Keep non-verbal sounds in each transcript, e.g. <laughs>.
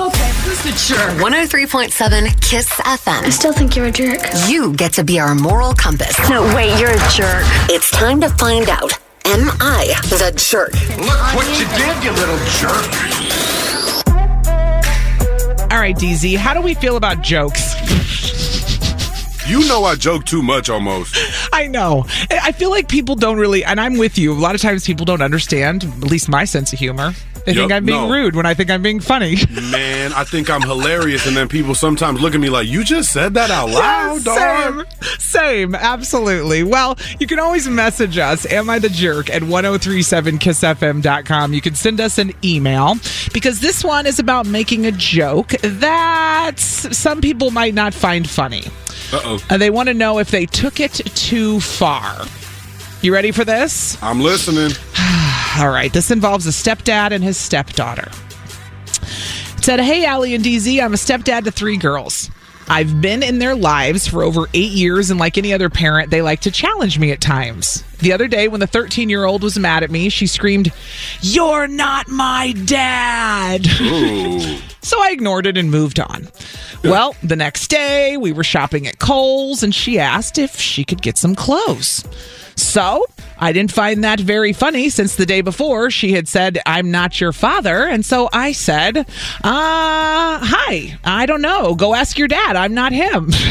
Okay, who's the jerk? 103.7 Kiss FM. I still think you're a jerk. You get to be our moral compass. No, wait, you're a jerk. It's time to find out. Am I the jerk? Look what you did, you little jerk. All right, DZ, how do we feel about jokes? You know I joke too much almost. <laughs> I know. I feel like people don't really, and I'm with you. A lot of times people don't understand, at least my sense of humor. They Yep, think I'm being no. rude when I think I'm being funny. <laughs> Man, I think I'm hilarious, and then people sometimes look at me like, "You just said that out loud, dog." Same, same, absolutely. Well, you can always message us, Am I the Jerk, at 1037kissfm.com. You can send us an email because this one is about making a joke that some people might not find funny. Uh-oh. Uh, they want to know if they took it too far. You ready for this? I'm listening. <sighs> <sighs> All right, this involves a stepdad and his stepdaughter. It said, Hey, Allie and DZ, I'm a stepdad to three girls. I've been in their lives for over eight years, and like any other parent, they like to challenge me at times. The other day, when the 13 year old was mad at me, she screamed, You're not my dad. <laughs> So I ignored it and moved on. Well, the next day, we were shopping at Kohl's, and she asked if she could get some clothes. So I didn't find that very funny since the day before she had said, I'm not your father. And so I said, uh, hi, I don't know. Go ask your dad. I'm not him. <laughs>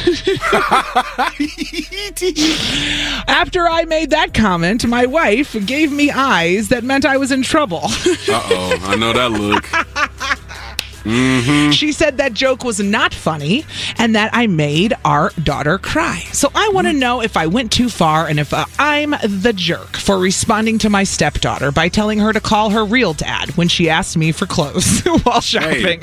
After I made that comment, my wife gave me eyes that meant I was in trouble. Uh oh, I know that look. <laughs> Mm-hmm. She said that joke was not funny and that I made our daughter cry. So I want to know if I went too far and if uh, I'm the jerk for responding to my stepdaughter by telling her to call her real dad when she asked me for clothes <laughs> while shopping.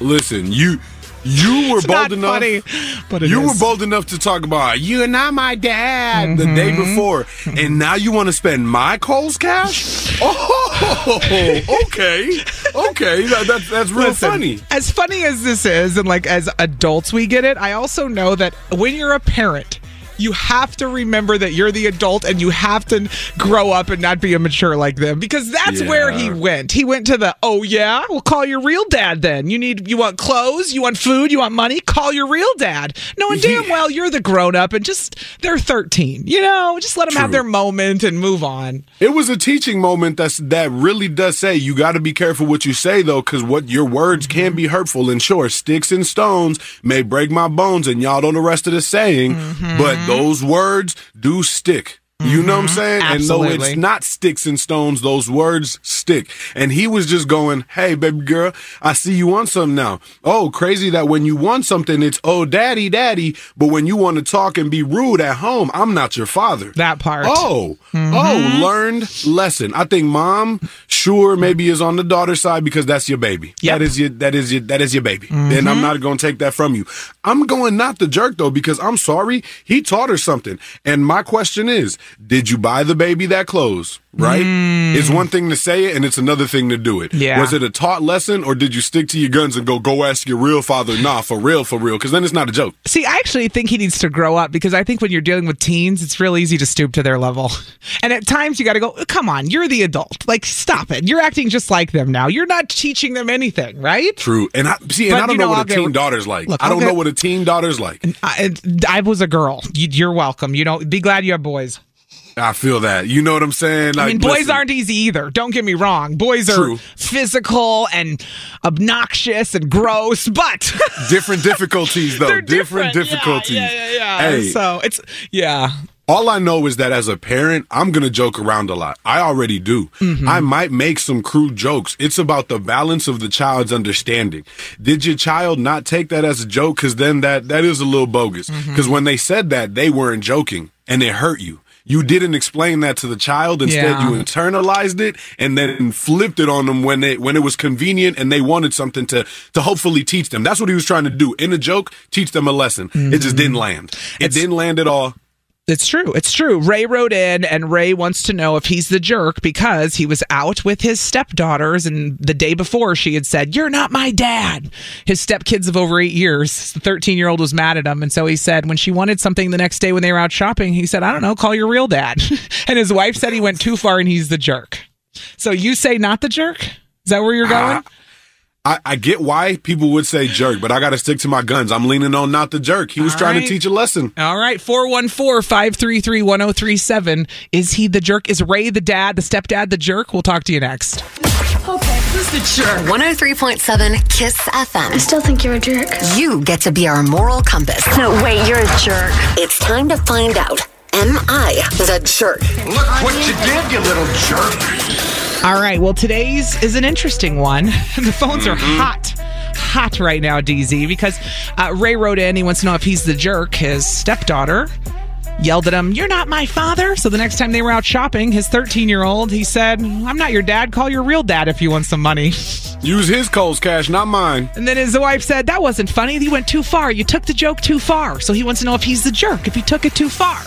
Listen, you you were It's bold enough. funny, but you is. were bold enough to talk about you're not my dad the day Mm-hmm. before, and now you want to spend my Kohl's cash? <laughs> Oh, Oh, okay, okay, that, that's that's real Listen, funny. As funny as this is, and like as adults we get it, I also know that when you're a parent, you have to remember that you're the adult and you have to grow up and not be immature like them because that's where he went. He went to the, oh yeah, well call your real dad then. You need, you want clothes, you want food, you want money, call your real dad. Knowing <laughs> damn well you're the grown up and just, they're 13, you know, just let them have their moment and move on. It was a teaching moment that's that really does say you got to be careful what you say though, because what your words Mm-hmm. can be hurtful. And sure, sticks and stones may break my bones, and y'all know the rest of the saying, Mm-hmm. but those words do stick. You know what I'm saying? And no, Absolutely. it's not sticks and stones. Those words stick. And he was just going, Hey, baby girl, I see you want something now. Oh, crazy that when you want something, it's, oh, daddy, daddy. But when you want to talk and be rude at home, I'm not your father. That part. Oh, Mm-hmm. oh, learned lesson. I think mom, sure, maybe is on the daughter side because that's your baby. Yep. That is your that is your that is your baby. Mm-hmm. And I'm not going to take that from you. I'm going not the jerk though because I'm sorry he taught her something. And my question is, did you buy the baby that clothes? Right? It's one thing to say it and it's another thing to do it. Mm. Yeah. Was it a taught lesson or did you stick to your guns and go go ask your real father? Nah, for real, for real. Because then it's not a joke. See, I actually think he needs to grow up because I think when you're dealing with teens, it's real easy to stoop to their level. <laughs> And at times you got to go, come on, you're the adult. Like, stop it. You're acting just like them now. You're not teaching them anything, right? True. And I see, and But, I don't you know, know, what I'll a get- teen daughter's like. Look, I don't I'll know what a teen daughter's like. I, I was a girl. You, you're welcome. You know, be glad you have boys. I feel that. You know what I'm saying? I mean, boys listen, aren't easy either. Don't get me wrong. Boys are True. physical and obnoxious and gross, but <laughs> different difficulties though. different, different. Yeah, difficulties. Yeah, yeah, yeah. Hey, So it's yeah. all I know is that as a parent, I'm gonna joke around a lot. I already do. Mm-hmm. I might make some crude jokes. It's about the balance of the child's understanding. Did your child not take that as a joke? Because then that that is a little bogus. Mm-hmm. Because when they said that, they weren't joking and it hurt you. You didn't explain that to the child. Instead, Yeah. you internalized it and then flipped it on them when it when it was convenient and they wanted something to to hopefully teach them. That's what he was trying to do. In a joke, teach them a lesson. It just didn't land. It Mm-hmm. It's- didn't land at all. It's true. It's true. Ray wrote in, and Ray wants to know if he's the jerk because he was out with his stepdaughters, and the day before she had said, "You're not my dad." His stepkids of over eight years. The 13 year old was mad at him, and so he said, when she wanted something the next day when they were out shopping, he said, "I don't know, call your real dad." <laughs> and his wife said he went too far, and he's the jerk. So you say not the jerk? Is that where you're going? Uh, I, I get why people would say jerk, but I got to stick to my guns. I'm leaning on not the jerk. He was All trying right. to teach a lesson. All right, 414 533 1037. Is he the jerk? Is Ray the dad, the stepdad, the jerk? We'll talk to you next. Okay, who's the jerk? 103.7 Kiss FM. I still think you're a jerk. You get to be our moral compass. No, wait, you're a jerk. It's time to find out. Am I the jerk? Look what you did, you little jerk. All right. Well, today's is an interesting one. <laughs> The phones are hot, hot right now, DZ, because uh, Ray wrote in. He wants to know if he's the jerk. His stepdaughter yelled at him, You're not my father. So the next time they were out shopping, his 13 year old, he said, I'm not your dad. Call your real dad if you want some money. <laughs> Use his Kohl's cash, not mine. And then his wife said, That wasn't funny. You went too far. You took the joke too far. So he wants to know if he's the jerk, if he took it too far.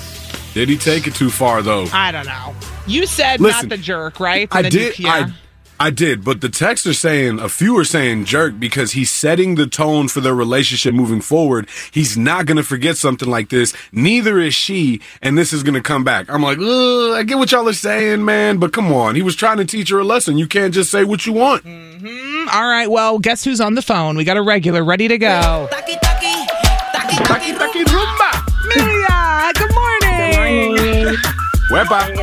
Did he take it too far though? I don't know. You said Listen, not the jerk, right? I And then you- did. I I did, but the texts are saying a few are saying jerk because he's setting the tone for their relationship moving forward. He's not going to forget something like this. Neither is she, and this is going to come back. I'm like, Ugh, I get what y'all are saying, man, but come on. He was trying to teach her a lesson. You can't just say what you want. Mm, All right. Well, guess who's on the phone? We got a regular ready to go. Wepa.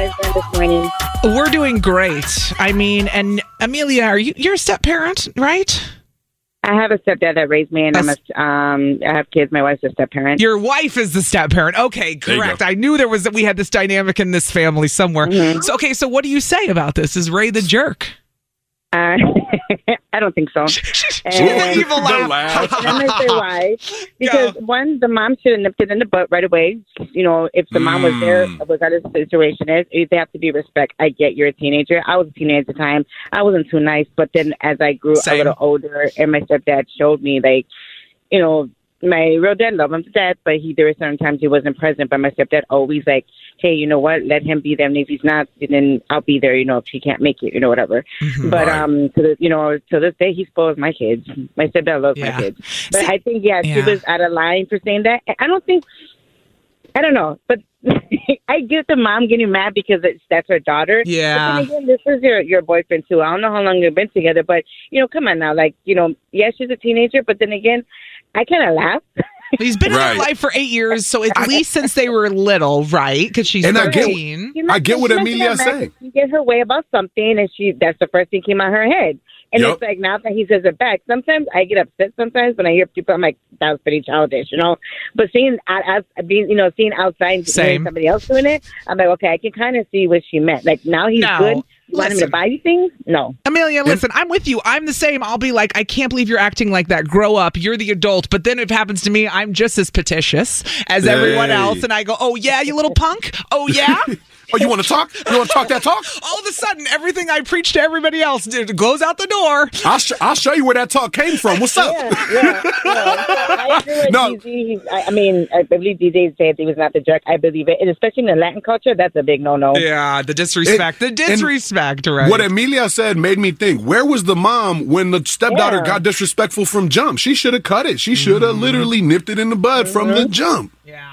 this. We're doing great. I mean, and Amelia, are you you're a step parent, right? I have a stepdad that raised me, and I'm a, um, I have kids. My wife's a step parent. Your wife is the step parent. Okay, correct. I knew there was that we had this dynamic in this family somewhere. So okay, so what do you say about this? Is Ray the jerk? Uh, <laughs> I don't think so. She's And- an evil laugh. And laugh. I'm gonna say why. <laughs> Because one, the mom should have nipped it in the butt right away. You know, if the mom was there, Mm. regardless of the situation is, they have to be respect. I get you're a teenager. I was a teenager at the time. I wasn't too nice, but then as I grew Same. a little older, and my stepdad showed me like, you know, my real dad loved him to death, but he there were certain times he wasn't present. But my stepdad always like, hey, you know what? Let him be there, and if he's not, then I'll be there. You know, if he can't make it, you know, whatever. But Right. um, to the, you know, to this day, he spoils my kids. My stepdad loves Yeah. my kids. But See- I think, yeah, yeah. she was out of line for saying that. I don't think, I don't know, but <laughs> I get the mom getting mad because it's, that's her daughter. Yeah. But then again, this is your your boyfriend too. I don't know how long you've been together, but you know, come on now, like you know, yeah, she's a teenager, but then again, I kind of laugh. <laughs> He's been in Right. her life for eight years, so at least since they were little, right? Because she's And I get- thirteen. You know, I get what she might Amelia's get saying. if get her way about something, and she that's the first thing came out her head. And Yup. it's like now that he says it back, sometimes I get upset. Sometimes when I hear people, I'm like, "That was pretty childish," you know. But seeing as being, you know, seeing outside and Same. somebody else doing it, I'm like, okay, I can kind of see what she meant. Like now he's No. good. You want him to buy you things? No. Amelia, listen, I'm with you. I'm the same. I'll be like, I can't believe you're acting like that. Grow up. You're the adult. But then if it happens to me, I'm just as petitious as everyone Hey. else. And I go, oh, yeah, you little punk. Oh, yeah. <laughs> Oh, you want to talk? You want to talk that talk? All of a sudden, everything I preach to everybody else dude, goes out the door. I'll, sh- I'll show you where that talk came from. What's up? Yeah, yeah, <laughs> yeah. I agree No. DZ. I, I mean, I believe DJ said he was not the jerk. I believe it, and especially in the Latin culture, that's a big no-no. Yeah, the disrespect. It- the disrespect, right? What Amelia said made me think, where was the mom when the stepdaughter Yeah. got disrespectful from jump? She should have cut it. She should have mm-hmm. literally nipped it in the bud from the mm-hmm. jump. yeah.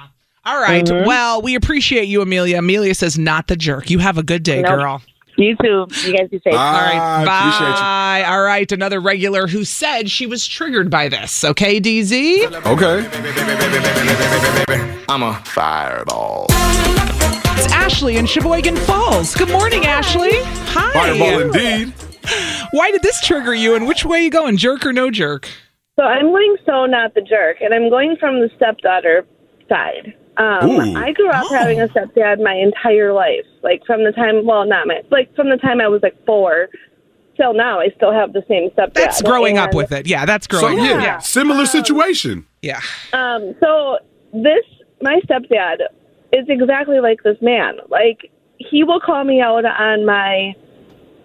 All right. Mm-hmm. Well, we appreciate you, Amelia. Amelia says, not the jerk. You have a good day, Nope. girl. You too. You guys be safe. All right. I bye. All right. Another regular who said she was triggered by this. Okay, DZ? Okay. I'm a fireball. It's Ashley in Sheboygan Falls. Good morning, Ashley. Hi. Fireball indeed. <laughs> Why did this trigger you, and which way you going, jerk or no jerk? So I'm going so not the jerk, and I'm going from the stepdaughter side. Um, Ooh. I grew up having a stepdad my entire life, like from the time, well, not my, like from the time I was like four till now. I still have the same stepdad. That's growing up with it. Yeah, that's So growing yeah, up. Yeah. similar situation. Yeah. Um, so this, my stepdad is exactly like this man. Like he will call me out on my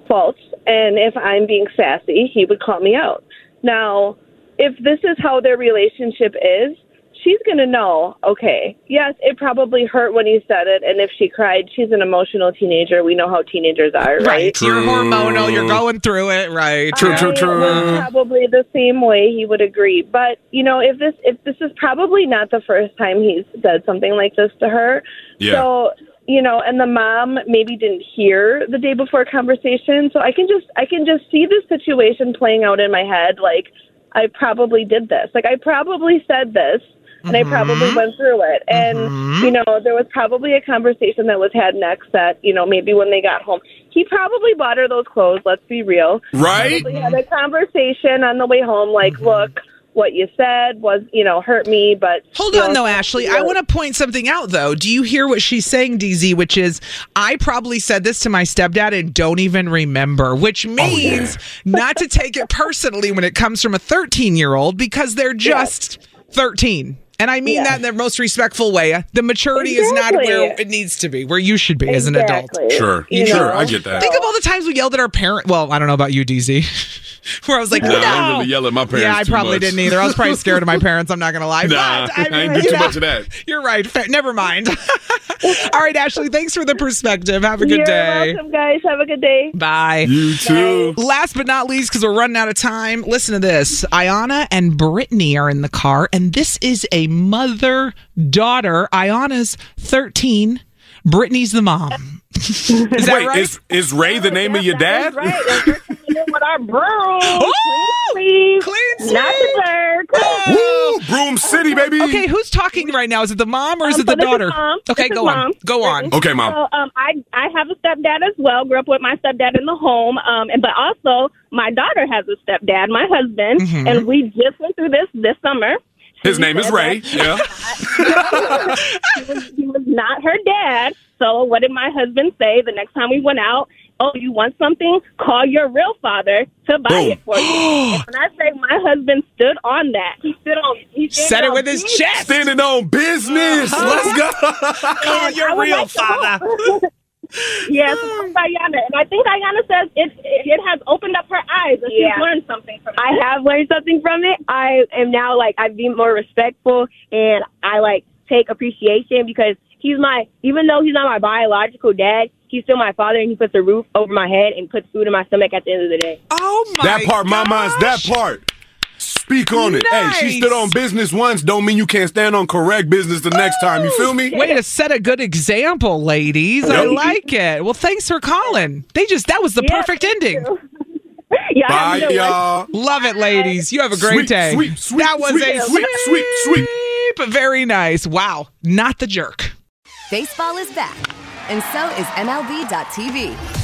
faults, and if I'm being sassy, he would call me out. Now, if this is how their relationship is, she's going to know, okay, yes, it probably hurt when he said it, and if she cried, she's an emotional teenager. We know how teenagers are, right? Right. You're hormonal. You're going through it. Right. True, true, I true. was Probably the same way he would agree. But you know, if this if this is probably not the first time he's said something like this to her. Yeah. So you know, and the mom maybe didn't hear the day before conversation. So I can just I can just see this situation playing out in my head. Like I probably did this. Like I probably said this. And I probably mm-hmm. went through it. And, mm-hmm. you know, there was probably a conversation that was had next that, you know, maybe when they got home. He probably bought her those clothes, let's be real Right? probably had a conversation on the way home, like, mm-hmm. look, what you said was, you know, hurt me, but Hold on, know, though, Ashley. I want to point something out, though. Do you hear what she's saying, DZ? Which is, I probably said this to my stepdad and don't even remember, which oh, means <laughs> not to take it personally when it comes from a 13 year old because they're just 13. And I mean Yes. that in the most respectful way. The maturity is not where it needs to be, where you should be as an adult. Sure, You sure, know? I get that. Think of all the times we yelled at our parent. Well, I don't know about you, DZ, <laughs> where I was like, Nah, no. I didn't really yell at my parents Yeah, I too probably much. didn't either. I was probably scared of my <laughs> parents. I'm not gonna lie. Nah, But, I ain't mean, do too know, much of that. <laughs> You're right. Fa- Never mind. all right, Ashley. Thanks for the perspective. Have a good You're day. welcome, guys. Have a good day. Bye. You too. Last but not least, because we're running out of time, listen to this. Ayana and Brittany are in the car, and this is a mother daughter. Ayana's 13, Brittany's the mom. <laughs> is that Wait, right? is is Ray the name of your dad? Right. And we're coming in with our broom. Oh! <laughs> Clean sweep. Clean Not sweep. the jerk. Woo, Broom City, baby. Okay, who's talking right now? Is it the mom or is Um, it the so this daughter? mom. Okay, This is go on. mom. Go on. Okay, mom. So um, I I have a stepdad as well. Grew up with my stepdad in the home, um, and but also my daughter has a stepdad, my husband, Mm-hmm. and we just went through this this summer. His name is Ray. Yeah. he, was, <laughs> he was not her dad. So what did my husband say the next time we went out? Oh, you want something? Call your real father to buy Boom. it for you. <gasps> and when I say my husband stood on that, he stood on. He Said it on with his chest. Standing on business. Let's go. Call your real like to <laughs> father. hope- yes, Ayana, and I think Ayana says it it has opened up her eyes and Yeah. she's learned something from it. I have learned something from it. I am now like I've been more respectful and I like take appreciation because he's my even though he's not my biological dad, he's still my father and he puts a roof over my head and puts food in my stomach at the end of the day. Oh my That part, my mind's that part. Speak on it. Hey, she stood on business once, don't mean you can't stand on correct business the next time. You feel me? Way to set a good example, ladies. I like it. Well, thanks for calling. They just that was the Yeah, perfect ending. <laughs> yeah, Bye, no y'all. Love it, ladies. You have a great Sweet, day. sweet, sweet, that was sweet, a sweet, sweet, sweet. but very nice. Wow, not the jerk. Baseball is back, and so is MLB.tv.